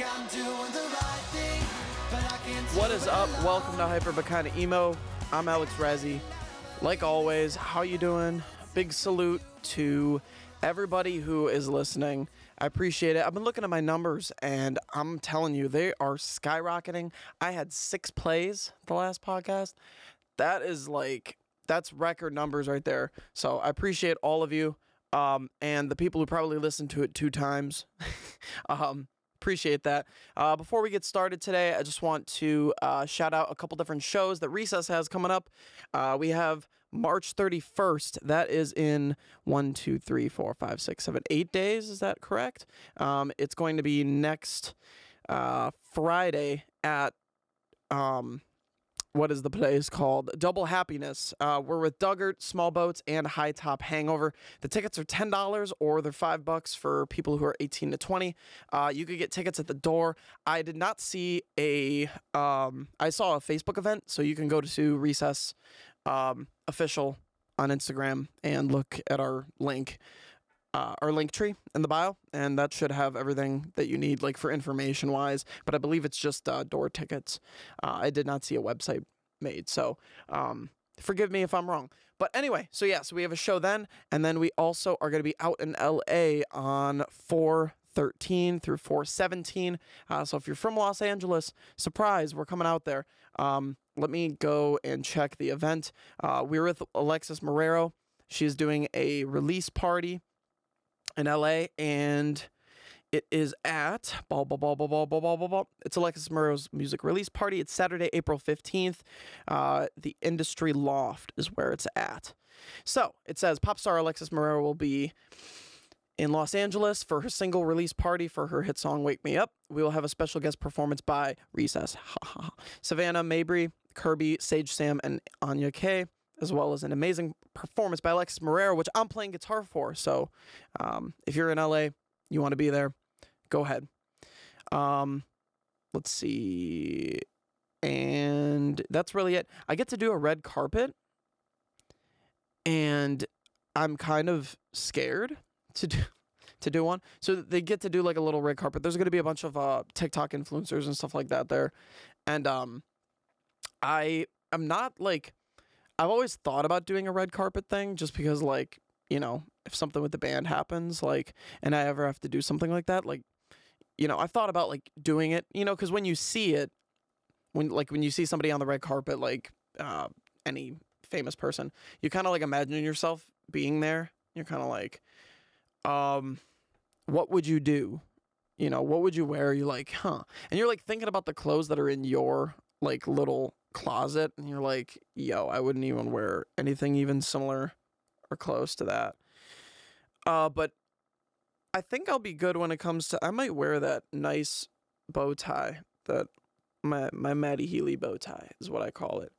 right thing, but I can't. What is up? Welcome to Hyper but Emo. I'm Alex Rezzy. Like always, how you doing? Big salute to everybody who is listening. I appreciate it. I've been looking at my numbers and I'm telling you, they are skyrocketing. I had six plays the last podcast. That is like that's record numbers right there. So I appreciate all of you. Um, and the people who probably listened to it two times. um, appreciate that. Uh, before we get started today, I just want to uh, shout out a couple different shows that Recess has coming up. Uh, we have March 31st. That is in one, two, three, four, five, six, seven, eight days. Is that correct? Um, it's going to be next uh, Friday at. Um, what is the place called? Double Happiness. Uh, we're with Duggart, Small Boats, and High Top Hangover. The tickets are ten dollars, or they're five bucks for people who are eighteen to twenty. Uh, you could get tickets at the door. I did not see a. Um, I saw a Facebook event, so you can go to Recess um, official on Instagram and look at our link. Uh, our link tree in the bio, and that should have everything that you need, like for information wise. But I believe it's just uh, door tickets. Uh, I did not see a website made, so um, forgive me if I'm wrong. But anyway, so yeah, so we have a show then, and then we also are going to be out in LA on 413 through 417. Uh, so if you're from Los Angeles, surprise, we're coming out there. Um, let me go and check the event. Uh, we're with Alexis Marrero. She's doing a release party in LA, and it is at blah, blah, blah, blah, blah, blah, blah, blah. It's Alexis Marrero's music release party. It's Saturday, April 15th. Uh, the Industry Loft is where it's at. So it says pop star Alexis Marrero will be in Los Angeles for her single release party for her hit song Wake Me Up. We will have a special guest performance by Recess, Savannah Mabry, Kirby, Sage Sam, and Anya Kay, as well as an amazing performance by Alexis Marrero, which I'm playing guitar for. So um, if you're in LA, you want to be there, go ahead. Um, let's see. And that's really it. I get to do a red carpet, and I'm kind of scared to do to do one. So they get to do like a little red carpet. There's going to be a bunch of uh, TikTok influencers and stuff like that there, and um, I am not like I've always thought about doing a red carpet thing just because like you know if something with the band happens like and I ever have to do something like that like you know I've thought about like doing it you know because when you see it when like when you see somebody on the red carpet like uh, any famous person you kind of like imagine yourself being there. You're kind of like um what would you do? You know what would you wear? You're like huh. And you're like thinking about the clothes that are in your like little closet and you're like yo i wouldn't even wear anything even similar or close to that. Uh but i think i'll be good when it comes to i might wear that nice bow tie that my my Matty Healy bow tie is what i call it.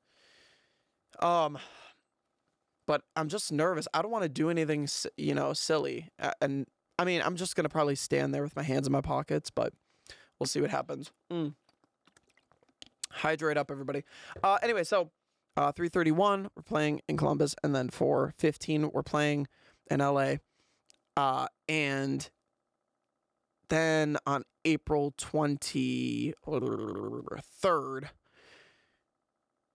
Um but i'm just nervous. I don't want to do anything you know silly and i mean i'm just gonna probably stand there with my hands in my pockets but we'll see what happens. Mm. Hydrate up everybody. Uh anyway so uh 331 we're playing in columbus and then 415 we're playing in la uh and then on april 23rd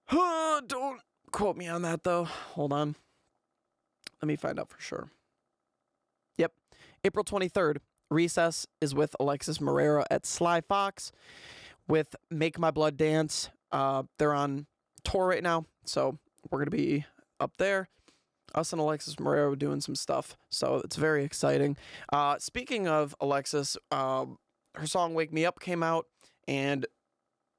don't quote me on that though. Hold on. Let me find out for sure. Yep. April 23rd recess is with alexis marrero at sly fox with Make My Blood Dance. Uh, they're on tour right now, so we're gonna be up there. Us and Alexis Marrero doing some stuff, so it's very exciting. Uh, speaking of Alexis, uh, her song "Wake Me Up" came out, and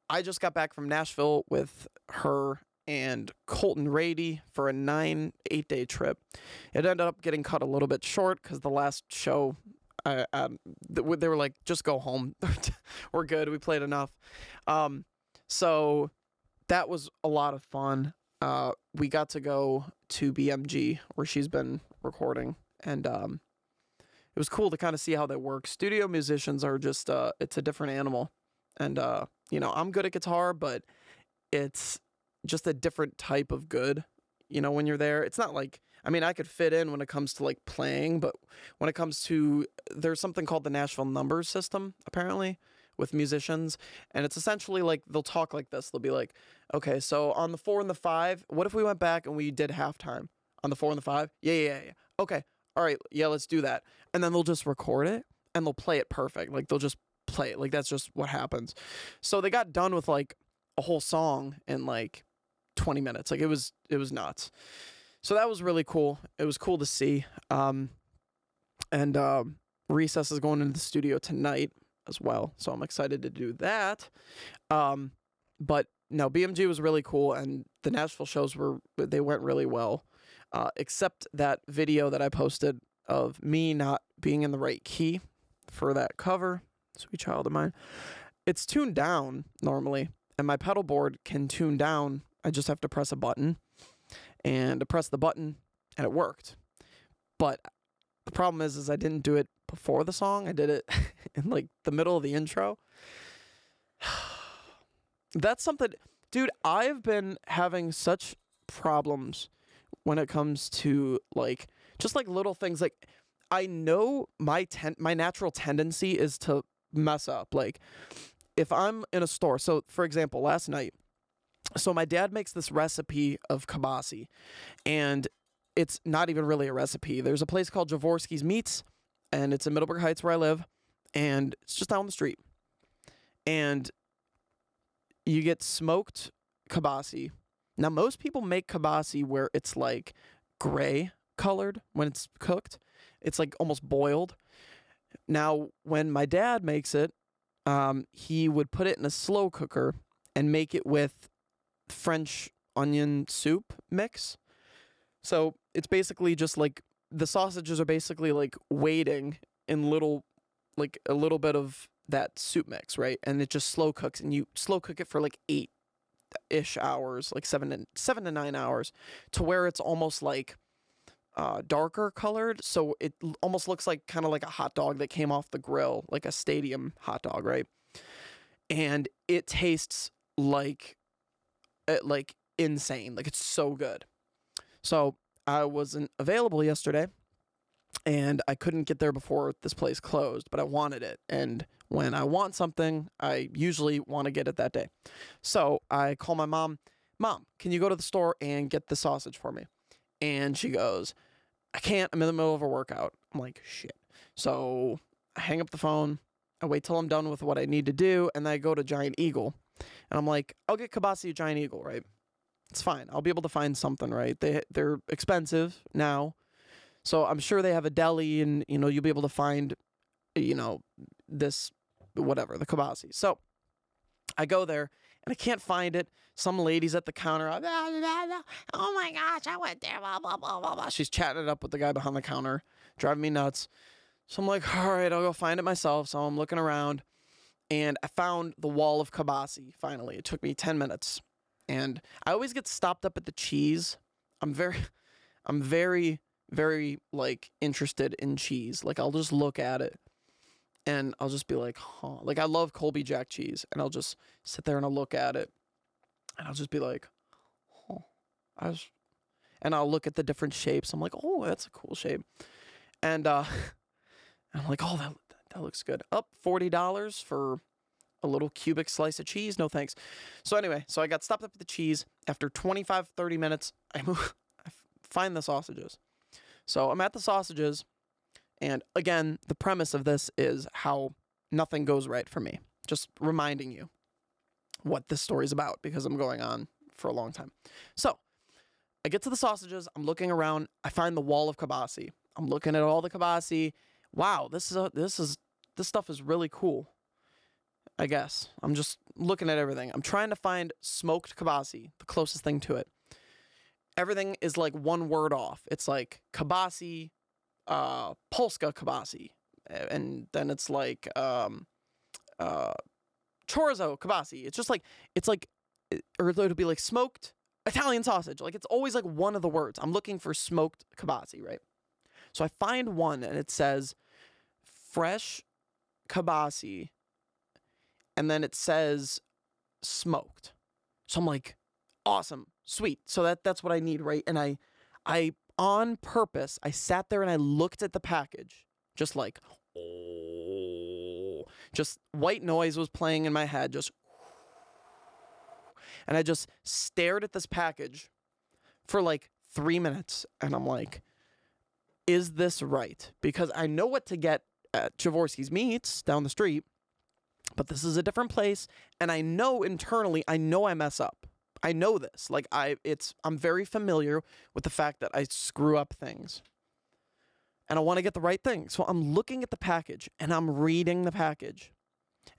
I just got back from Nashville with her and Colton Rady for a nine eight day trip. It ended up getting cut a little bit short because the last show I, um, th- they were like, just go home. We're good. We played enough. Um, so that was a lot of fun. Uh, we got to go to BMG where she's been recording, and um, it was cool to kind of see how that works. Studio musicians are just uh, it's a different animal, and uh, you know I'm good at guitar, but it's just a different type of good. you know, when you're there. It's not like I mean, I could fit in when it comes to like playing, but when it comes to there's something called the Nashville numbers system apparently with musicians, and it's essentially like they'll talk like this. They'll be like, "Okay, so on the 4 and the 5, what if we went back and we did halftime on the 4 and the 5?" Yeah, yeah, yeah. yeah. Okay. All right. Yeah, let's do that. And then they'll just record it and they'll play it perfect. Like they'll just play it. Like that's just what happens. So they got done with like a whole song in like 20 minutes. Like it was it was nuts. So that was really cool. It was cool to see. Um, and um, Recess is going into the studio tonight as well, so I'm excited to do that. Um, but no, BMG was really cool, and the Nashville shows were they went really well, uh, except that video that I posted of me not being in the right key for that cover, "Sweet Child of Mine." It's tuned down normally, and my pedal board can tune down. I just have to press a button and I pressed the button and it worked. But the problem is is I didn't do it before the song. I did it in like the middle of the intro. That's something dude, I've been having such problems when it comes to like just like little things like I know my ten- my natural tendency is to mess up. Like if I'm in a store, so for example, last night so my dad makes this recipe of kibasi and it's not even really a recipe. There's a place called Jaworski's meats and it's in middleburg heights where i live and it's just down the street. And you get smoked kibasi now most people make kibasi where it's like gray colored when it's cooked. It's like almost boiled. Now when my dad makes it um, he would put it in a slow cooker and make it with French onion soup mix. So it's basically just like the sausages are basically like waiting in little, like a little bit of that soup mix, right? And it just slow cooks, and you slow cook it for like eight ish hours, like seven to seven to nine hours, to where it's almost like uh, darker colored. So it almost looks like kind of like a hot dog that came off the grill, like a stadium hot dog, right? And it tastes like uh, like insane. Like it's so good. So I wasn't available yesterday and I couldn't get there before this place closed, but I wanted it. And when I want something, I usually want to get it that day. So I call my mom, Mom, can you go to the store and get the sausage for me? And she goes, I can't. I'm in the middle of a workout. I'm like, shit. So I hang up the phone. I wait till I'm done with what I need to do. And I go to Giant Eagle. And I'm like, I'll get Kabasi a Giant Eagle, right? It's fine. I'll be able to find something, right? They they're expensive now. So I'm sure they have a deli and you know, you'll be able to find you know, this whatever, the Kibasi. So I go there and I can't find it. Some lady's at the counter. "Ah, blah, blah, blah, blah. Oh my gosh, I went there. Blah, blah, blah, blah, blah. She's chatting it up with the guy behind the counter, driving me nuts. So I'm like, all right, I'll go find it myself. So I'm looking around and I found the wall of Kabasi finally. It took me 10 minutes. And I always get stopped up at the cheese. I'm very I'm very very like interested in cheese. Like I'll just look at it and I'll just be like, "Huh." Like I love Colby Jack cheese and I'll just sit there and I'll look at it and I'll just be like, "Huh." I was and I'll look at the different shapes. I'm like, "Oh, that's a cool shape." And uh I'm like, "Oh, that that looks good. Up $40 for a little cubic slice of cheese. No thanks. So anyway, so I got stopped up at the cheese. After 25, 30 minutes, I move, I find the sausages. So I'm at the sausages, and again, the premise of this is how nothing goes right for me. Just reminding you what this story's about because I'm going on for a long time. So I get to the sausages. I'm looking around. I find the wall of kabasi. I'm looking at all the kabasi. Wow, this is a, this is this stuff is really cool. I guess. I'm just looking at everything. I'm trying to find smoked kabasi, the closest thing to it. Everything is like one word off. It's like kabasi, uh, Polska kabasi. And then it's like um, uh, chorizo kabasi. It's just like, it's like, or it'll be like smoked Italian sausage. Like it's always like one of the words. I'm looking for smoked kabasi, right? So I find one and it says fresh kabasi and then it says smoked. So I'm like, awesome. sweet. So that that's what I need, right? And I I on purpose, I sat there and I looked at the package, just like oh, just white noise was playing in my head, just and I just stared at this package for like three minutes, and I'm like, is this right? Because I know what to get at Jaworski's Meats down the street, but this is a different place, and I know internally, I know I mess up. I know this. Like I it's I'm very familiar with the fact that I screw up things. And I want to get the right thing. So I'm looking at the package and I'm reading the package.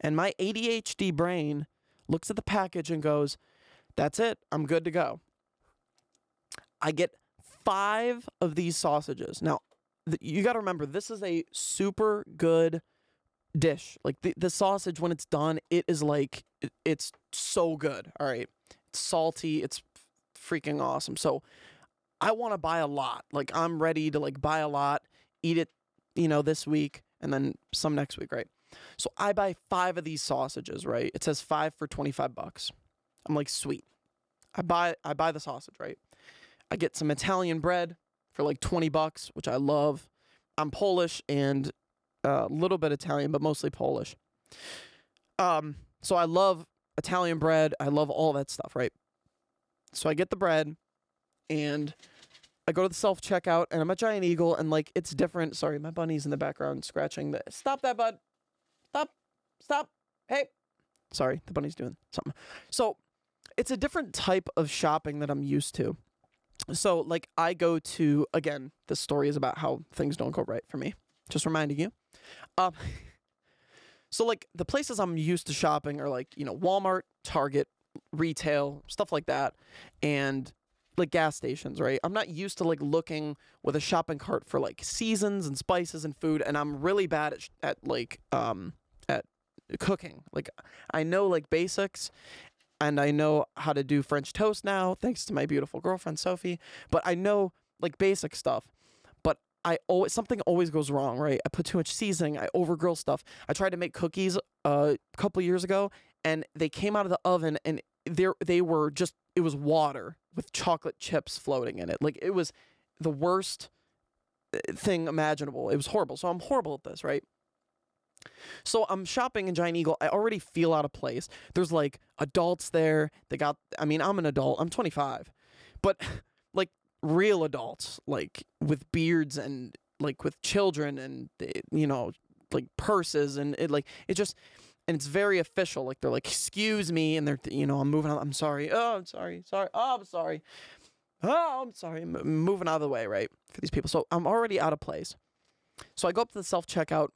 And my ADHD brain looks at the package and goes, "That's it. I'm good to go." I get 5 of these sausages. Now, th- you got to remember this is a super good dish. Like the, the sausage when it's done, it is like it- it's so good. All right. It's salty. It's freaking awesome. So I want to buy a lot. Like I'm ready to like buy a lot, eat it, you know, this week and then some next week, right? So I buy 5 of these sausages, right? It says 5 for 25 bucks. I'm like, "Sweet." I buy I buy the sausage, right? I get some Italian bread for like 20 bucks, which I love. I'm Polish and a little bit Italian, but mostly Polish. Um, so I love Italian bread. I love all that stuff, right? So I get the bread and I go to the self checkout and I'm a Giant Eagle and like it's different. Sorry, my bunny's in the background scratching the stop that bud. Stop. Stop. Hey. Sorry, the bunny's doing something. So it's a different type of shopping that I'm used to. So like I go to again, this story is about how things don't go right for me. Just reminding you. Um so like the places I'm used to shopping are like, you know, Walmart, Target, retail, stuff like that, and like gas stations, right? I'm not used to like looking with a shopping cart for like seasons and spices and food, and I'm really bad at at like um at cooking. Like I know like basics, and I know how to do French toast now, thanks to my beautiful girlfriend Sophie. But I know like basic stuff. But I always something always goes wrong, right? I put too much seasoning. I overgrill stuff. I tried to make cookies uh, a couple years ago, and they came out of the oven, and they they were just it was water with chocolate chips floating in it. Like it was the worst uh, thing imaginable. It was horrible. So I'm horrible at this, right? So I'm shopping in Giant Eagle. I already feel out of place. There's like adults there. They got I mean, I'm an adult. I'm 25. But like real adults, like with beards and like with children and eh, you know, like purses and it like it just and it's very official. Like they're like, "Excuse me," and they're you know, I'm moving on. I'm sorry. Oh, I'm sorry. Sorry. Oh, I'm sorry. Oh, I'm sorry. I'm moving out of the way, right, for these people. So I'm already out of place. So I go up to the self checkout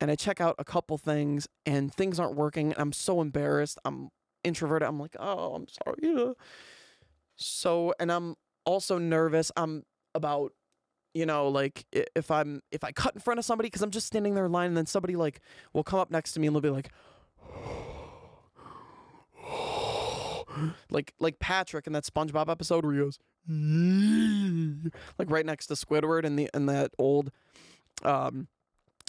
and I check out a couple things, and things aren't working. I'm so embarrassed. I'm introverted. I'm like, oh, I'm sorry. yeah." So, and I'm also nervous. I'm about, you know, like if I'm if I cut in front of somebody because I'm just standing there in line, and then somebody like will come up next to me and they'll be like. like like Patrick in that SpongeBob episode where he goes like right next to Squidward and the and that old um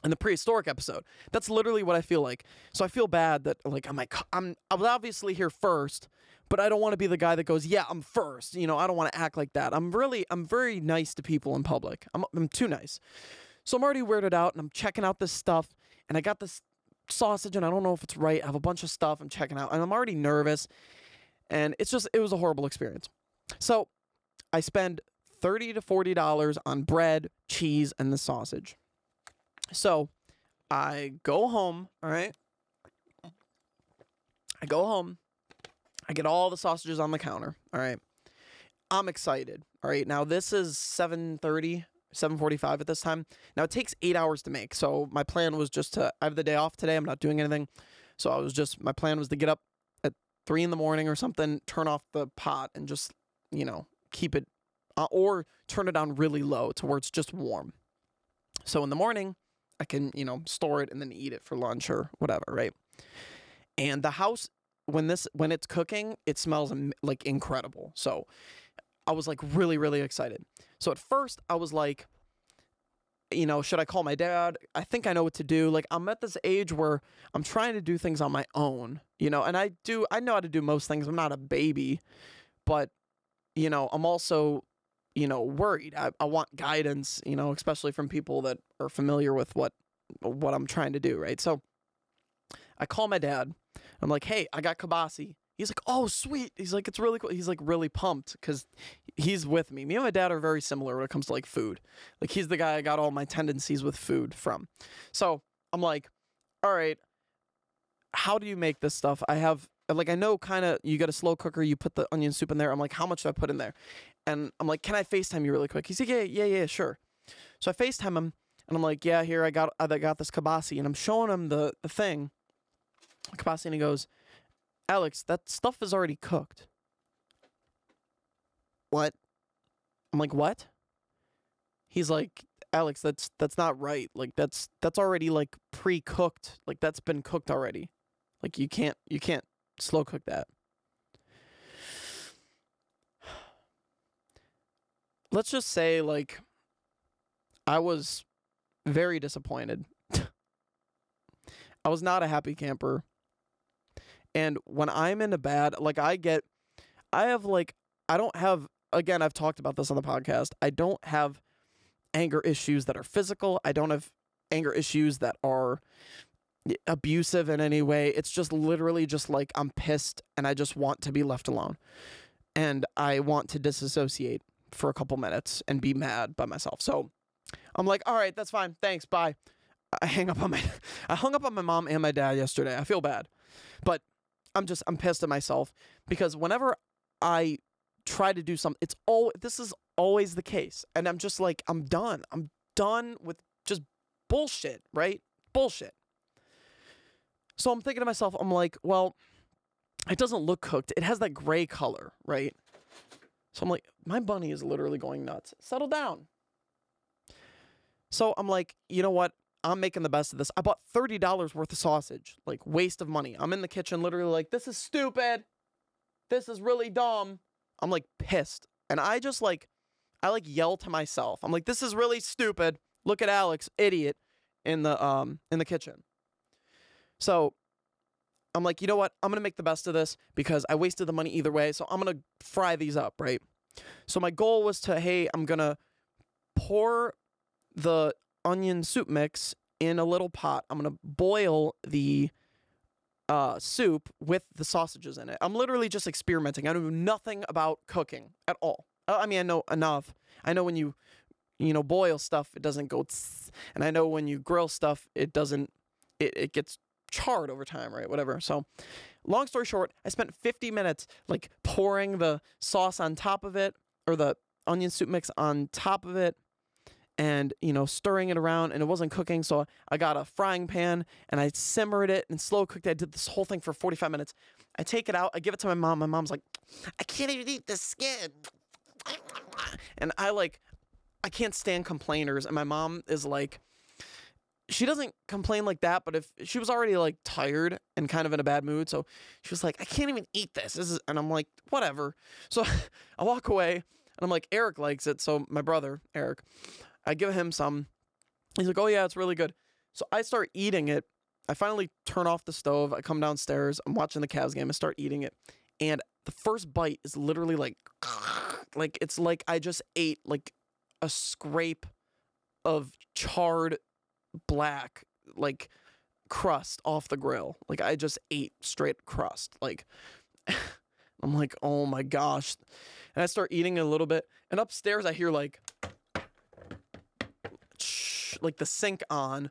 in the prehistoric episode. That's literally what I feel like. So I feel bad that like I'm like I'm I was obviously here first, but I don't want to be the guy that goes, "Yeah, I'm first. You know, I don't want to act like that. I'm really I'm very nice to people in public. I'm I'm too nice. So I'm already weirded out and I'm checking out this stuff and I got this sausage and I don't know if it's right. I have a bunch of stuff I'm checking out and I'm already nervous and it's just it was a horrible experience. So I spend 30 to 40 dollars on bread, cheese and the sausage. So I go home, all right? I go home. I get all the sausages on the counter, all right? I'm excited. All right. Now this is 7:30, 7:45 at this time. Now it takes 8 hours to make. So my plan was just to I have the day off today. I'm not doing anything. So I was just my plan was to get up at 3 in the morning or something, turn off the pot and just, you know, keep it uh, or turn it on really low to where it's just warm. So in the morning, I can, you know, store it and then eat it for lunch or whatever, right? And the house when this when it's cooking, it smells like incredible. So I was like really really excited. So at first I was like you know, should I call my dad? I think I know what to do. Like I'm at this age where I'm trying to do things on my own, you know, and I do I know how to do most things. I'm not a baby, but you know, I'm also, you know, worried. I, I want guidance, you know, especially from people that are familiar with what what I'm trying to do, right? So I call my dad. I'm like, hey, I got Kabasi. He's like, oh, sweet. He's like, it's really cool. He's like really pumped because he's with me. Me and my dad are very similar when it comes to like food. Like he's the guy I got all my tendencies with food from. So I'm like, all right, how do you make this stuff? I have like I know kind of you got a slow cooker, you put the onion soup in there. I'm like, how much do I put in there? And I'm like, can I FaceTime you really quick? He's like, yeah, yeah, yeah, sure. So I FaceTime him and I'm like, yeah, here I got I got this kabasi, and I'm showing him the the thing, kabasi, and he goes, Alex, that stuff is already cooked. What? I'm like, what? He's like, Alex, that's that's not right. Like that's that's already like pre-cooked. Like that's been cooked already. Like you can't you can't slow cook that. Let's just say like I was very disappointed. I was not a happy camper. And when I'm in a bad, like I get, I have like, I don't have, again, I've talked about this on the podcast. I don't have anger issues that are physical. I don't have anger issues that are abusive in any way. It's just literally just like I'm pissed and I just want to be left alone. And I want to disassociate for a couple minutes and be mad by myself. So I'm like, all right, that's fine. Thanks. Bye. I hang up on my I hung up on my mom and my dad yesterday. I feel bad. But I'm just I'm pissed at myself because whenever I try to do something, it's all this is always the case. And I'm just like, I'm done. I'm done with just bullshit, right? Bullshit. So I'm thinking to myself, I'm like, well, it doesn't look cooked. It has that gray color, right? So I'm like, my bunny is literally going nuts. Settle down. So I'm like, you know what? I'm making the best of this. I bought $30 worth of sausage, like waste of money. I'm in the kitchen literally like, this is stupid. This is really dumb. I'm like pissed. And I just like, I like yell to myself. I'm like, this is really stupid. Look at Alex, idiot, in the um in the kitchen. So I'm like, you know what? I'm gonna make the best of this because I wasted the money either way. So I'm gonna fry these up, right? So my goal was to, hey, I'm gonna pour the onion soup mix in a little pot. I'm gonna boil the uh, soup with the sausages in it. I'm literally just experimenting. I don't know nothing about cooking at all. I mean, I know enough. I know when you, you know, boil stuff, it doesn't go, tss, and I know when you grill stuff, it doesn't, it, it gets charred over time, right? Whatever. So, long story short, I spent 50 minutes like pouring the sauce on top of it or the onion soup mix on top of it and you know stirring it around and it wasn't cooking so i got a frying pan and i simmered it and slow cooked it i did this whole thing for 45 minutes i take it out i give it to my mom my mom's like i can't even eat the skin and i like i can't stand complainers and my mom is like she doesn't complain like that but if she was already like tired and kind of in a bad mood so she was like i can't even eat this, this is, and i'm like whatever so i walk away and i'm like eric likes it so my brother eric I give him some. He's like, oh, yeah, it's really good. So I start eating it. I finally turn off the stove. I come downstairs. I'm watching the Cavs game. I start eating it. And the first bite is literally like, like, it's like I just ate like a scrape of charred black, like, crust off the grill. Like, I just ate straight crust. Like, I'm like, oh my gosh. And I start eating a little bit. And upstairs, I hear like, like the sink on,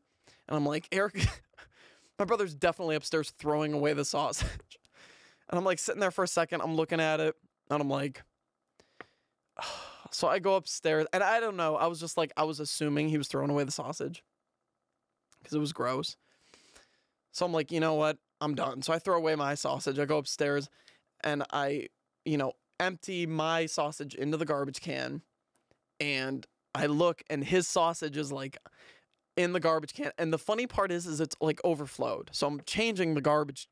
and I'm like, Eric, my brother's definitely upstairs throwing away the sausage. And I'm like sitting there for a second, I'm looking at it, and I'm like, so I go upstairs, and I don't know, I was just like, I was assuming he was throwing away the sausage because it was gross. So I'm like, you know what? I'm done. So I throw away my sausage. I go upstairs and I, you know, empty my sausage into the garbage can and I look and his sausage is like in the garbage can. And the funny part is, is it's like overflowed. So I'm changing the garbage,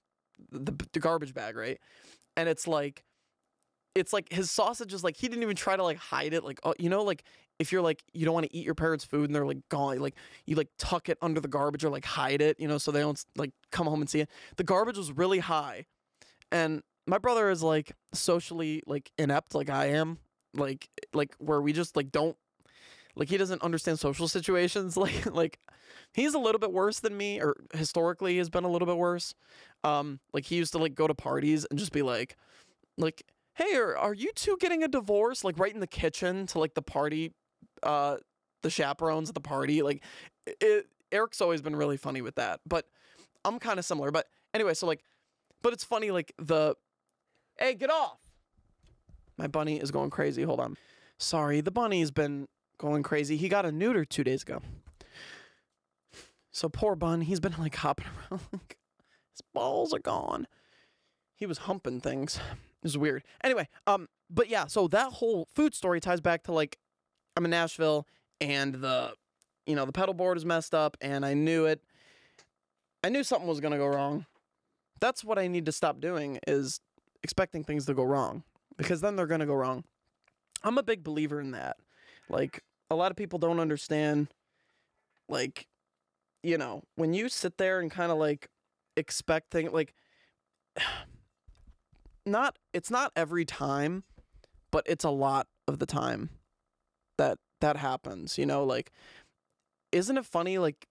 the, the garbage bag, right? And it's like, it's like his sausage is like he didn't even try to like hide it. Like, oh, you know, like if you're like you don't want to eat your parents' food and they're like gone, like you like tuck it under the garbage or like hide it, you know, so they don't like come home and see it. The garbage was really high, and my brother is like socially like inept like I am. Like like where we just like don't like he doesn't understand social situations. Like like he's a little bit worse than me, or historically has been a little bit worse. Um, like he used to like go to parties and just be like, like, hey, are, are you two getting a divorce? Like right in the kitchen to like the party, uh, the chaperones at the party. Like, it, Eric's always been really funny with that, but I'm kind of similar. But anyway, so like, but it's funny like the, hey, get off. My bunny is going crazy. Hold on. Sorry, the bunny's been going crazy. He got a neuter two days ago. So poor Bun, he's been like hopping around. Like, his balls are gone. He was humping things. It was weird. Anyway, um, but yeah, so that whole food story ties back to like I'm in Nashville and the you know, the pedal board is messed up and I knew it. I knew something was gonna go wrong. That's what I need to stop doing is expecting things to go wrong. Because then they're gonna go wrong. I'm a big believer in that. Like a lot of people don't understand like you know, when you sit there and kind of like expect things like not it's not every time, but it's a lot of the time that that happens, you know, like isn't it funny like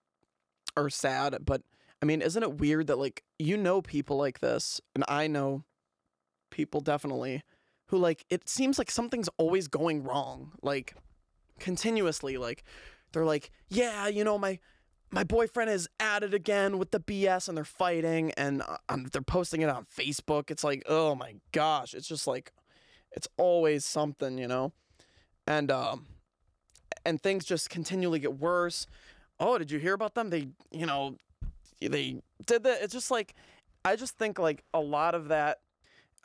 or sad, but I mean, isn't it weird that like you know people like this and I know people definitely who like it seems like something's always going wrong, like continuously like they're like, "Yeah, you know, my my boyfriend is at it again with the BS and they're fighting and uh, they're posting it on Facebook. It's like, oh my gosh, it's just like, it's always something, you know? And, um, and things just continually get worse. Oh, did you hear about them? They, you know, they did that. It's just like, I just think like a lot of that,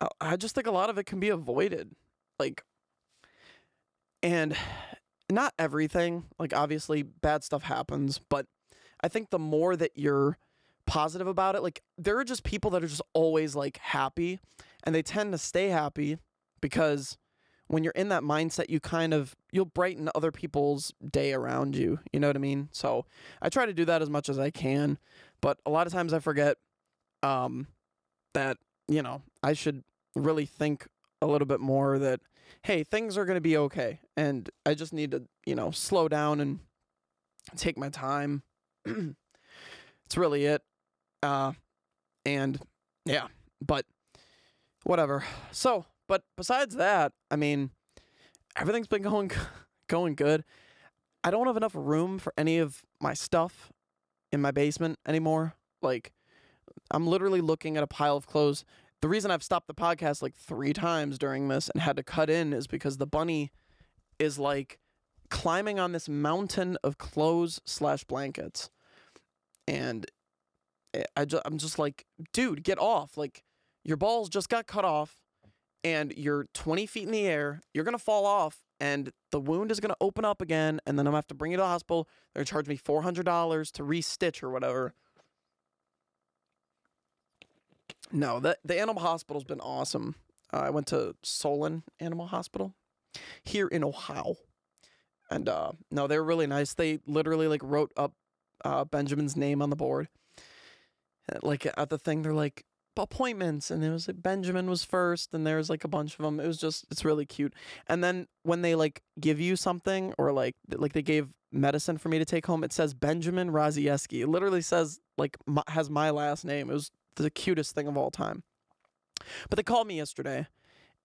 uh, I just think a lot of it can be avoided. Like, and not everything, like obviously bad stuff happens, but I think the more that you're positive about it, like there are just people that are just always like happy and they tend to stay happy because when you're in that mindset, you kind of you'll brighten other people's day around you. You know what I mean? So I try to do that as much as I can, but a lot of times I forget um, that you know I should really think a little bit more that hey things are going to be okay and I just need to you know slow down and take my time it's really it. Uh, and yeah, but whatever. So, but besides that, I mean, everything's been going going good. I don't have enough room for any of my stuff in my basement anymore. Like, I'm literally looking at a pile of clothes. The reason I've stopped the podcast like three times during this and had to cut in is because the bunny is like climbing on this mountain of clothes slash blankets, and eh, I just, I'm just like, dude, get off! Like your balls just got cut off, and you're 20 feet in the air. You're gonna fall off, and the wound is gonna open up again, and then I'm gonna have to bring you to the hospital. They're gonna charge me four hundred dollars to re-stitch or whatever. No, the the animal hospital's been awesome. Uh, I went to Solon Animal Hospital here in Ohio and uh, no, they were really nice. They literally like wrote up uh, Benjamin's name on the board. Like at the thing, they're like appointments, and it was like Benjamin was first, and there was like a bunch of them. It was just it's really cute. And then when they like give you something, or like like they gave medicine for me to take home, it says Benjamin Razieski. It literally says like my, has my last name. It was the cutest thing of all time. But they called me yesterday,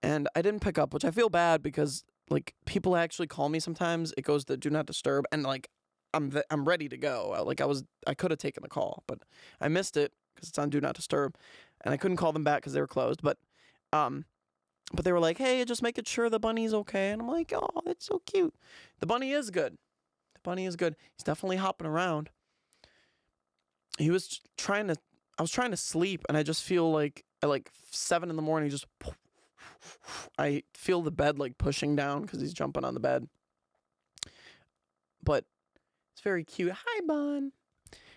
and I didn't pick up, which I feel bad because like people actually call me sometimes. It goes to do not disturb, and like I'm ve- I'm ready to go. Like I was I could have taken the call, but I missed it because it's on do not disturb, and I couldn't call them back because they were closed. But um, but they were like, hey, just making sure the bunny's okay, and I'm like, oh, it's so cute. The bunny is good. The bunny is good. He's definitely hopping around. He was trying to. I was trying to sleep, and I just feel like at like seven in the morning, just I feel the bed like pushing down because he's jumping on the bed. But it's very cute. Hi, Bun.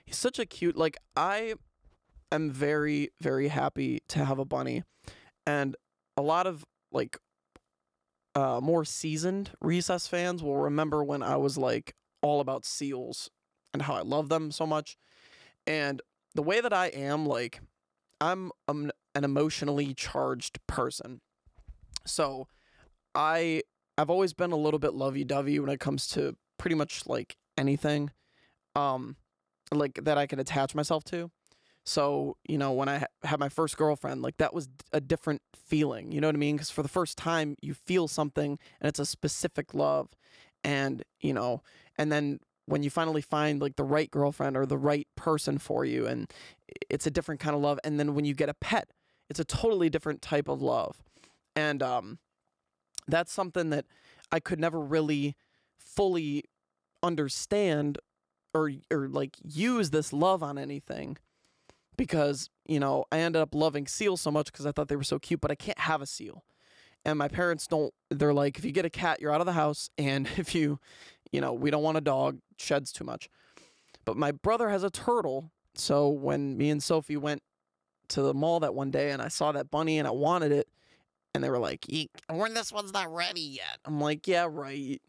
He's such a cute. Like I am very very happy to have a bunny, and a lot of like uh, more seasoned recess fans will remember when I was like all about seals and how I love them so much, and the way that I am like. I'm um, an emotionally charged person. So I I've always been a little bit lovey-dovey when it comes to pretty much like anything um like that I can attach myself to. So, you know, when I ha- had my first girlfriend, like that was a different feeling. You know what I mean? Because for the first time, you feel something and it's a specific love. And, you know, and then when you finally find like the right girlfriend or the right person for you, and it's a different kind of love. And then when you get a pet, it's a totally different type of love. And um, that's something that I could never really fully understand or or like use this love on anything because you know I ended up loving seals so much because I thought they were so cute, but I can't have a seal. And my parents don't. They're like, if you get a cat, you're out of the house, and if you, you know, we don't want a dog, sheds too much. But my brother has a turtle, so when me and Sophie went to the mall that one day, and I saw that bunny, and I wanted it. And they were like, "Eek, "When this one's not ready yet." I'm like, "Yeah, right."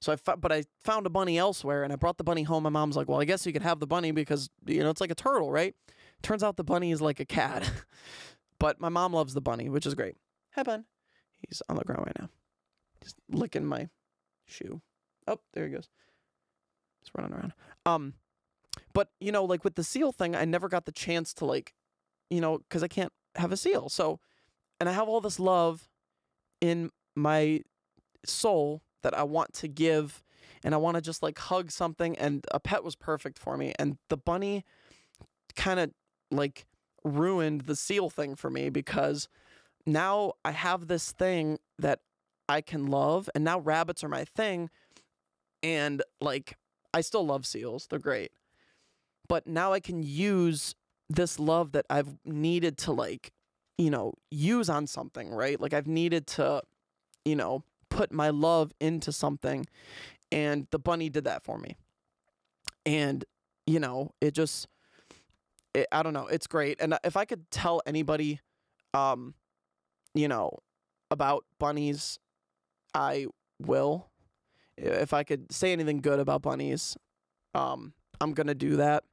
So I, but I found a bunny elsewhere, and I brought the bunny home. My mom's like, "Well, I guess you can have the bunny because you know it's like a turtle, right?" Turns out the bunny is like a cat. but my mom loves the bunny, which is great. Hi, bun. He's on the ground right now. He's licking my shoe. Oh, there he goes. He's running around. Um, but you know, like with the seal thing, I never got the chance to like, you know, because I can't have a seal. So, and I have all this love in my soul that I want to give, and I want to just like hug something. And a pet was perfect for me. And the bunny kind of like ruined the seal thing for me because now I have this thing that I can love, and now rabbits are my thing. And like, I still love seals, they're great. But now I can use this love that I've needed to, like, you know, use on something, right? Like, I've needed to, you know, put my love into something. And the bunny did that for me. And, you know, it just, it, I don't know, it's great. And if I could tell anybody, um, you know, about bunnies, I will. If I could say anything good about bunnies, um, I'm gonna do that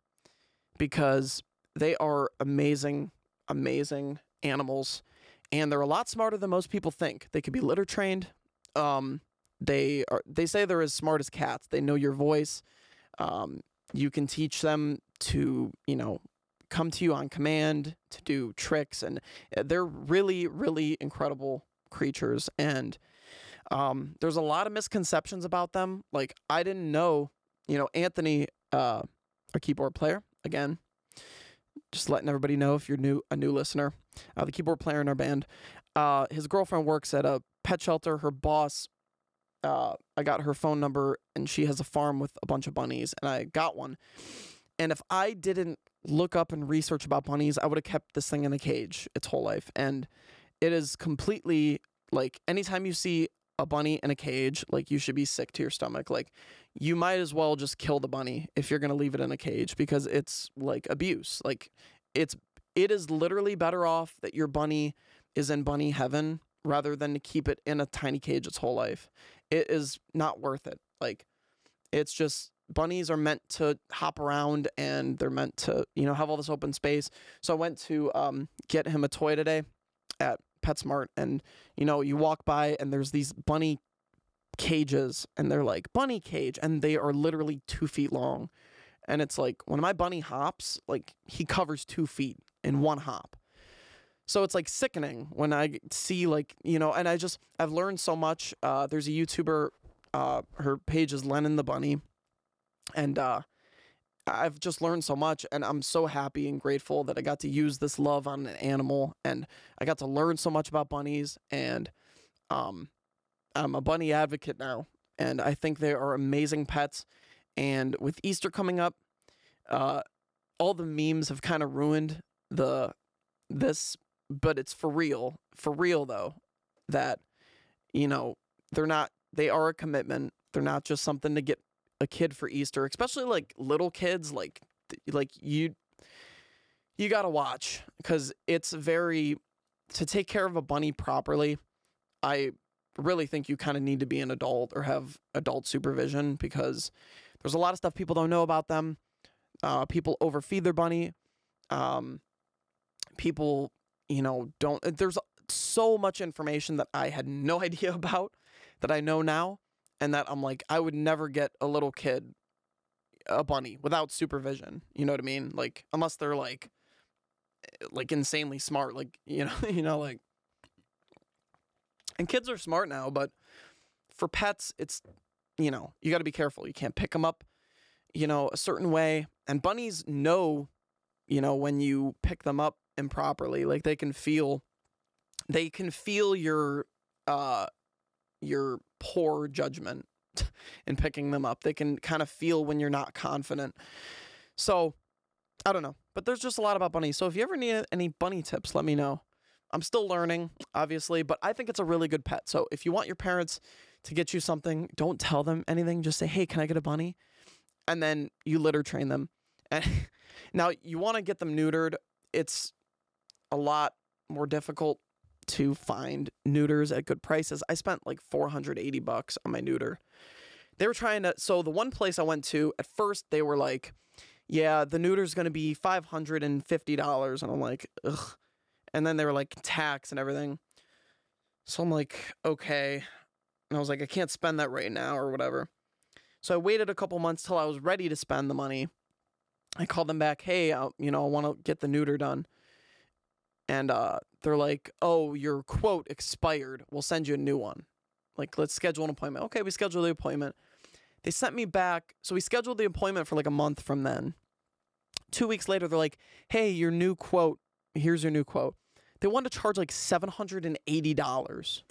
because they are amazing, amazing animals, and they're a lot smarter than most people think. They could be litter trained. Um, they are. They say they're as smart as cats. They know your voice. Um, you can teach them to, you know, come to you on command to do tricks, and uh, they're really, really incredible creatures. And um, there's a lot of misconceptions about them. Like I didn't know, you know, Anthony, uh, our keyboard player, again, just letting everybody know if you're new, a new listener, uh, the keyboard player in our band. Uh, his girlfriend works at a pet shelter. Her boss, uh, I got her phone number, and she has a farm with a bunch of bunnies, and I got one. And if I didn't look up and research about bunnies, I would have kept this thing in a cage its whole life. And it is completely like anytime you see a bunny in a cage, like you should be sick to your stomach. Like you might as well just kill the bunny if you're going to leave it in a cage because it's like abuse. Like it's it is literally better off that your bunny is in bunny heaven rather than to keep it in a tiny cage its whole life. It is not worth it. Like it's just bunnies are meant to hop around and they're meant to, you know, have all this open space. So I went to um, get him a toy today at PetSmart and you know, you walk by and there's these bunny cages and they're like bunny cage and they are literally two feet long. And it's like when my bunny hops, like he covers two feet in one hop. So it's like sickening when I see like, you know, and I just I've learned so much. Uh, there's a YouTuber, uh, her page is Lennon the Bunny. And uh I've just learned so much and I'm so happy and grateful that I got to use this love on an animal and I got to learn so much about bunnies and um I'm a bunny advocate now and I think they are amazing pets and with Easter coming up uh all the memes have kind of ruined the this but it's for real for real though that you know they're not they are a commitment they're not just something to get a kid for Easter, especially like little kids, like like you you got to watch cuz it's very to take care of a bunny properly. I really think you kind of need to be an adult or have adult supervision because there's a lot of stuff people don't know about them. Uh, people overfeed their bunny. Um, people you know, don't. There's so much information that I had no idea about that I know now, and that I'm like, I would never get a little kid a bunny without supervision. You know what I mean? Like unless they're like like insanely smart, like you know, you know, like and kids are smart now, but for pets, it's you know, you got to be careful. You can't pick them up, you know, a certain way. And bunnies know, you know, when you pick them up improperly, like they can feel they can feel your uh your poor judgment in picking them up. They can kind of feel when you're not confident. So, I don't know, but there's just a lot about bunnies. So if you ever need any bunny tips, let me know. I'm still learning, obviously, but I think it's a really good pet. So if you want your parents to get you something, don't tell them anything. Just say, "Hey, can I get a bunny?" And then you litter train them. And now you want to get them neutered. It's a lot more difficult to find neuters at good prices. I spent like 480 bucks on my neuter. They were trying to so the one place I went to at first they were like, "Yeah, the neuter's going to be $550." And I'm like, "Ugh." And then they were like tax and everything. So I'm like, "Okay." And I was like, "I can't spend that right now or whatever." So I waited a couple months till I was ready to spend the money. I called them back, "Hey, I, you know, I want to get the neuter done." And uh, they're like, "Oh, your quote expired. We'll send you a new one. Like, let's schedule an appointment." Okay, we schedule the appointment. They sent me back. So we scheduled the appointment for like a month from then. Two weeks later, they're like, "Hey, your new quote. Here's your new quote." They wanted to charge like seven hundred and eighty dollars.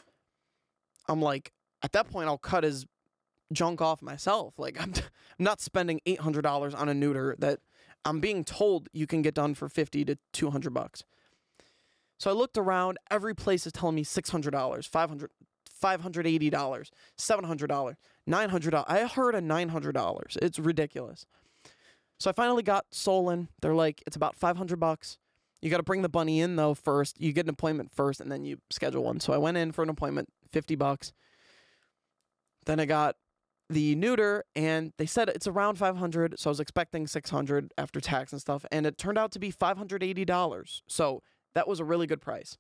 I'm like, at that point, I'll cut his junk off myself. Like I'm, I'm not spending eight hundred dollars on a neuter that I'm being told you can get done for fifty to two hundred bucks. So I looked around. Every place is telling me six hundred dollars, five hundred, five hundred eighty dollars, seven hundred dollars, nine hundred dollars. I heard a nine hundred dollars. It's ridiculous. So I finally got Solon. They're like, it's about five hundred bucks. You got to bring the bunny in though first. You get an appointment first, and then you schedule one. So I went in for an appointment, fifty bucks. Then I got the neuter and they said it's around 500 so i was expecting 600 after tax and stuff and it turned out to be $580 so that was a really good price.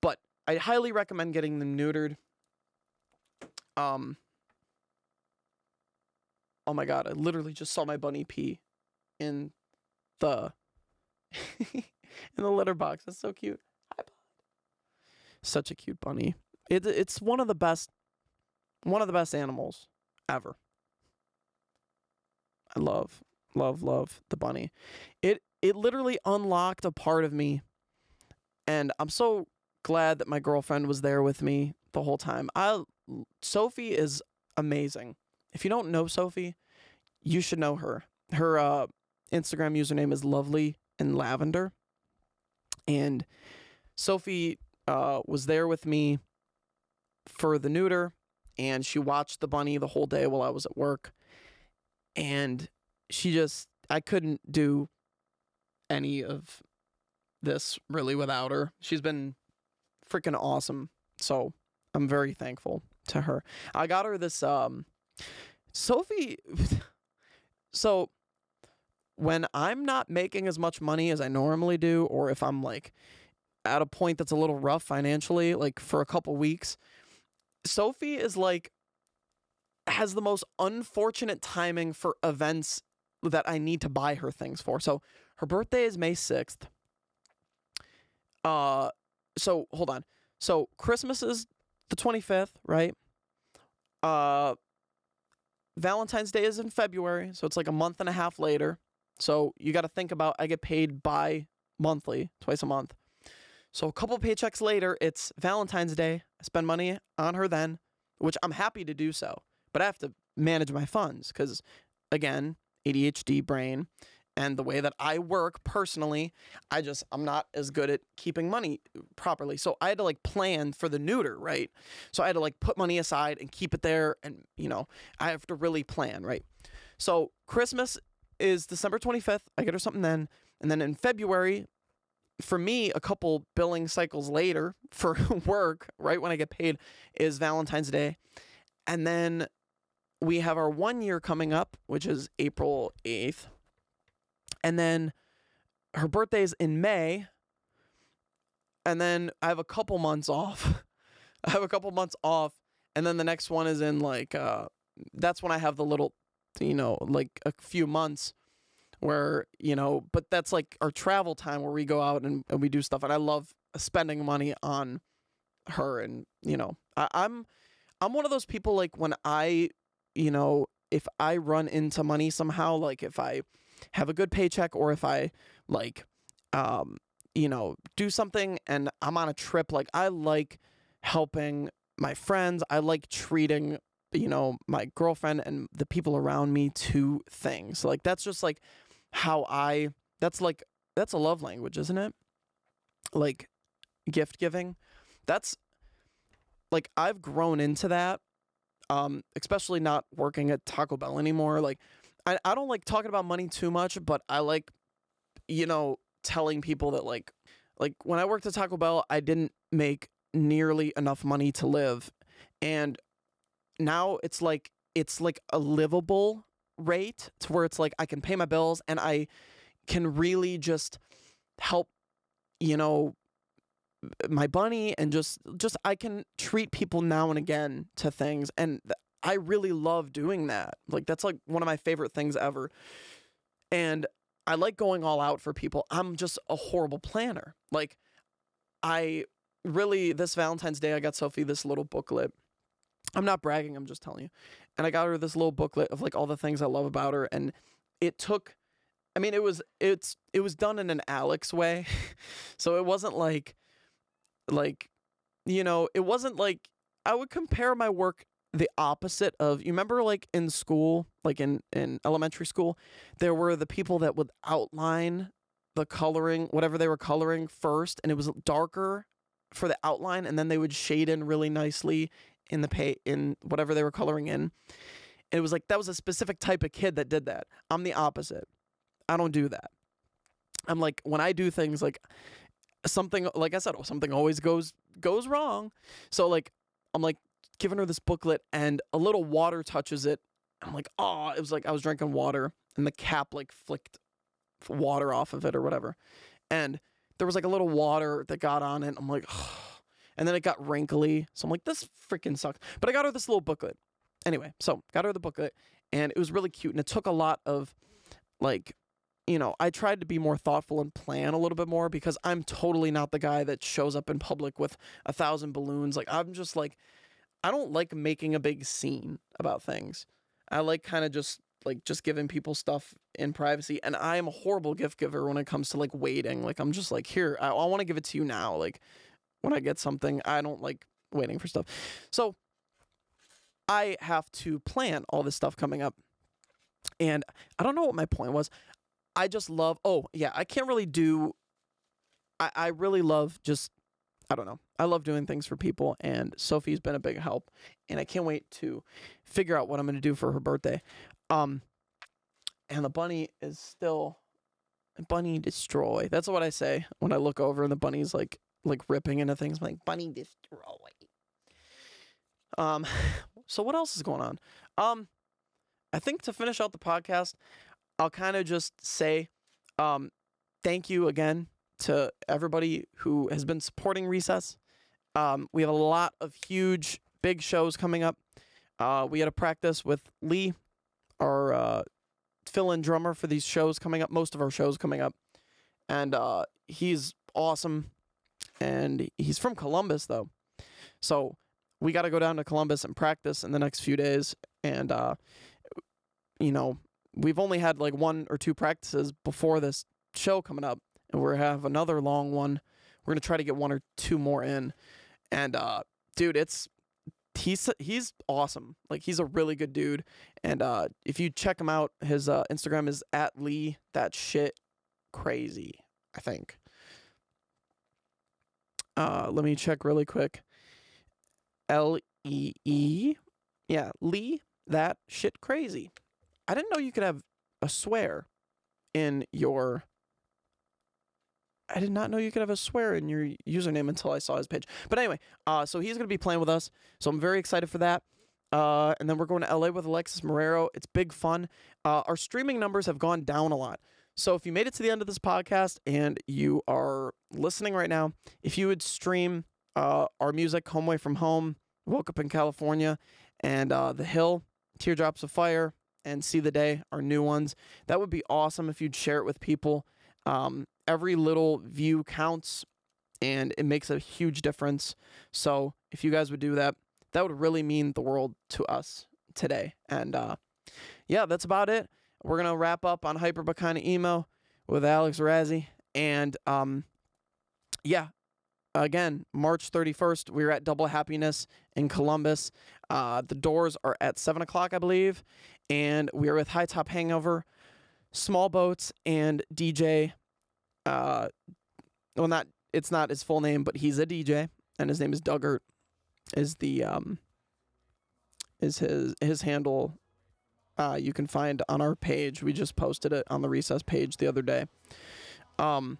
But i highly recommend getting them neutered. Um oh my god i literally just saw my bunny pee in the in the litter box. That's so cute. Such a cute bunny. It, it's one of the best one of the best animals ever. I love, love, love the bunny. It it literally unlocked a part of me, and I'm so glad that my girlfriend was there with me the whole time. I Sophie is amazing. If you don't know Sophie, you should know her. Her uh, Instagram username is lovely and lavender, and Sophie uh, was there with me for the neuter and she watched the bunny the whole day while I was at work. And she just, I couldn't do any of this really without her. She's been freaking awesome. So I'm very thankful to her. I got her this, um, Sophie. so when I'm not making as much money as I normally do, or if I'm like at a point that's a little rough financially, like for a couple weeks, Sophie is like has the most unfortunate timing for events that I need to buy her things for. So her birthday is May 6th. Uh so hold on. So Christmas is the 25th, right? Uh Valentine's Day is in February, so it's like a month and a half later. So you got to think about I get paid bi monthly, twice a month. So a couple paychecks later, it's Valentine's Day. I spend money on her then, which I'm happy to do so, but I have to manage my funds because, again, ADHD brain and the way that I work personally, I just I'm not as good at keeping money properly. So I had to like plan for the neuter, right? So I had to like put money aside and keep it there and you know, I have to really plan, right? So Christmas is December 25th. I get her something then. And then in February, for me, a couple billing cycles later for work, right when I get paid, is Valentine's Day. And then we have our one year coming up, which is April 8th. And then her birthday is in May. and then I have a couple months off. I have a couple months off, and then the next one is in like uh, that's when I have the little, you know, like a few months where you know, but that's like our travel time where we go out and, and we do stuff, and I love spending money on her, and you know, I, I'm I'm one of those people like when I, you know, if I run into money somehow, like if I have a good paycheck or if I like um you know, do something and I'm on a trip, like I like helping my friends. I like treating, you know, my girlfriend and the people around me to things. Like that's just like how I that's like that's a love language, isn't it? Like gift giving. That's like I've grown into that. Um, especially not working at Taco Bell anymore. Like I, I don't like talking about money too much, but I like, you know, telling people that like like when I worked at Taco Bell, I didn't make nearly enough money to live. And now it's like it's like a livable rate to where it's like I can pay my bills and I can really just help you know my bunny and just just I can treat people now and again to things and I really love doing that. Like that's like one of my favorite things ever. And I like going all out for people. I'm just a horrible planner. Like I really this Valentine's Day I got Sophie this little booklet. I'm not bragging, I'm just telling you. And I got her this little booklet of like all the things I love about her and it took I mean it was it's it was done in an Alex way. so it wasn't like like you know, it wasn't like I would compare my work the opposite of you remember like in school like in in elementary school there were the people that would outline the coloring whatever they were coloring first and it was darker for the outline and then they would shade in really nicely in the pay in whatever they were coloring in. And it was like that was a specific type of kid that did that. I'm the opposite. I don't do that. I'm like when i do things like something like i said something always goes goes wrong. So like i'm like giving her this booklet and a little water touches it. I'm like, oh, it was like I was drinking water and the cap like flicked water off of it or whatever. And there was like a little water that got on it. I'm like, oh. and then it got wrinkly. So I'm like, this freaking sucks. But I got her this little booklet. Anyway, so got her the booklet and it was really cute. And it took a lot of like, you know, I tried to be more thoughtful and plan a little bit more because I'm totally not the guy that shows up in public with a thousand balloons. Like, I'm just like, I don't like making a big scene about things. I like kind of just like just giving people stuff in privacy and I am a horrible gift giver when it comes to like waiting. Like I'm just like, here, I, I want to give it to you now. Like when I get something, I don't like waiting for stuff. So I have to plan all this stuff coming up. And I don't know what my point was. I just love oh yeah, I can't really do I, I really love just I don't know. I love doing things for people, and Sophie's been a big help, and I can't wait to figure out what I'm going to do for her birthday. Um, and the bunny is still bunny destroy. That's what I say when I look over and the bunny's like like ripping into things. I'm like bunny destroy. Um, so what else is going on? Um, I think to finish out the podcast, I'll kind of just say, um, thank you again to everybody who has been supporting Recess. Um, we have a lot of huge, big shows coming up. Uh, we had a practice with Lee, our uh, fill-in drummer for these shows coming up. Most of our shows coming up, and uh, he's awesome. And he's from Columbus though, so we got to go down to Columbus and practice in the next few days. And uh, you know, we've only had like one or two practices before this show coming up, and we have another long one. We're gonna try to get one or two more in, and uh, dude, it's he's he's awesome. Like he's a really good dude, and uh, if you check him out, his uh, Instagram is at Lee that shit crazy. I think. Uh, let me check really quick. L E E, yeah, Lee that shit crazy. I didn't know you could have a swear in your I did not know you could have a swear in your username until I saw his page. But anyway, uh, so he's going to be playing with us. So I'm very excited for that. Uh, and then we're going to LA with Alexis Marrero. It's big fun. Uh, our streaming numbers have gone down a lot. So if you made it to the end of this podcast and you are listening right now, if you would stream uh, our music, Home Away from Home, Woke Up in California, and uh, The Hill, Teardrops of Fire, and See the Day, our new ones, that would be awesome if you'd share it with people. Um, every little view counts and it makes a huge difference. So if you guys would do that, that would really mean the world to us today. And uh, yeah, that's about it. We're gonna wrap up on hyper but kinda emo with Alex Rezzy, and um, yeah, again, March 31st, we are at Double Happiness in Columbus. Uh, the doors are at seven o'clock, I believe, and we are with High Top Hangover, Small Boats, and DJ. Uh, well, not it's not his full name, but he's a DJ, and his name is Duggart. Is the um is his his handle uh, you can find on our page. We just posted it on the recess page the other day. Um,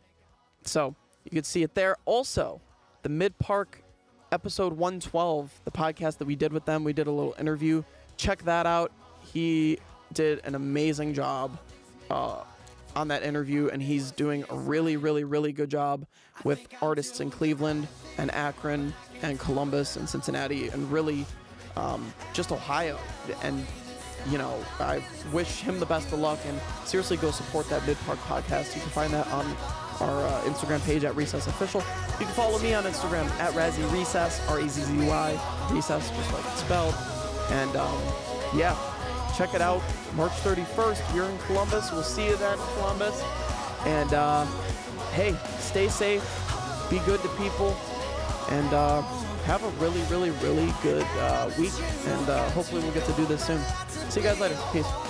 so you can see it there. Also, the Mid Park episode 112, the podcast that we did with them, we did a little interview. Check that out. He did an amazing job uh, on that interview, and he's doing a really, really, really good job with artists in Cleveland and Akron and Columbus and Cincinnati and really um, just Ohio and you know, I wish him the best of luck and seriously go support that Mid Park podcast. You can find that on our uh, Instagram page at Recess Official. You can follow me on Instagram at Rezzy Recess, R E Z Z Y, Recess, just like it's spelled. And um, yeah, check it out. March 31st, you're in Columbus. We'll see you then in Columbus. And uh, hey, stay safe, be good to people, and uh, have a really, really, really good uh, week. And uh, hopefully, we'll get to do this soon. See you guys later. Peace.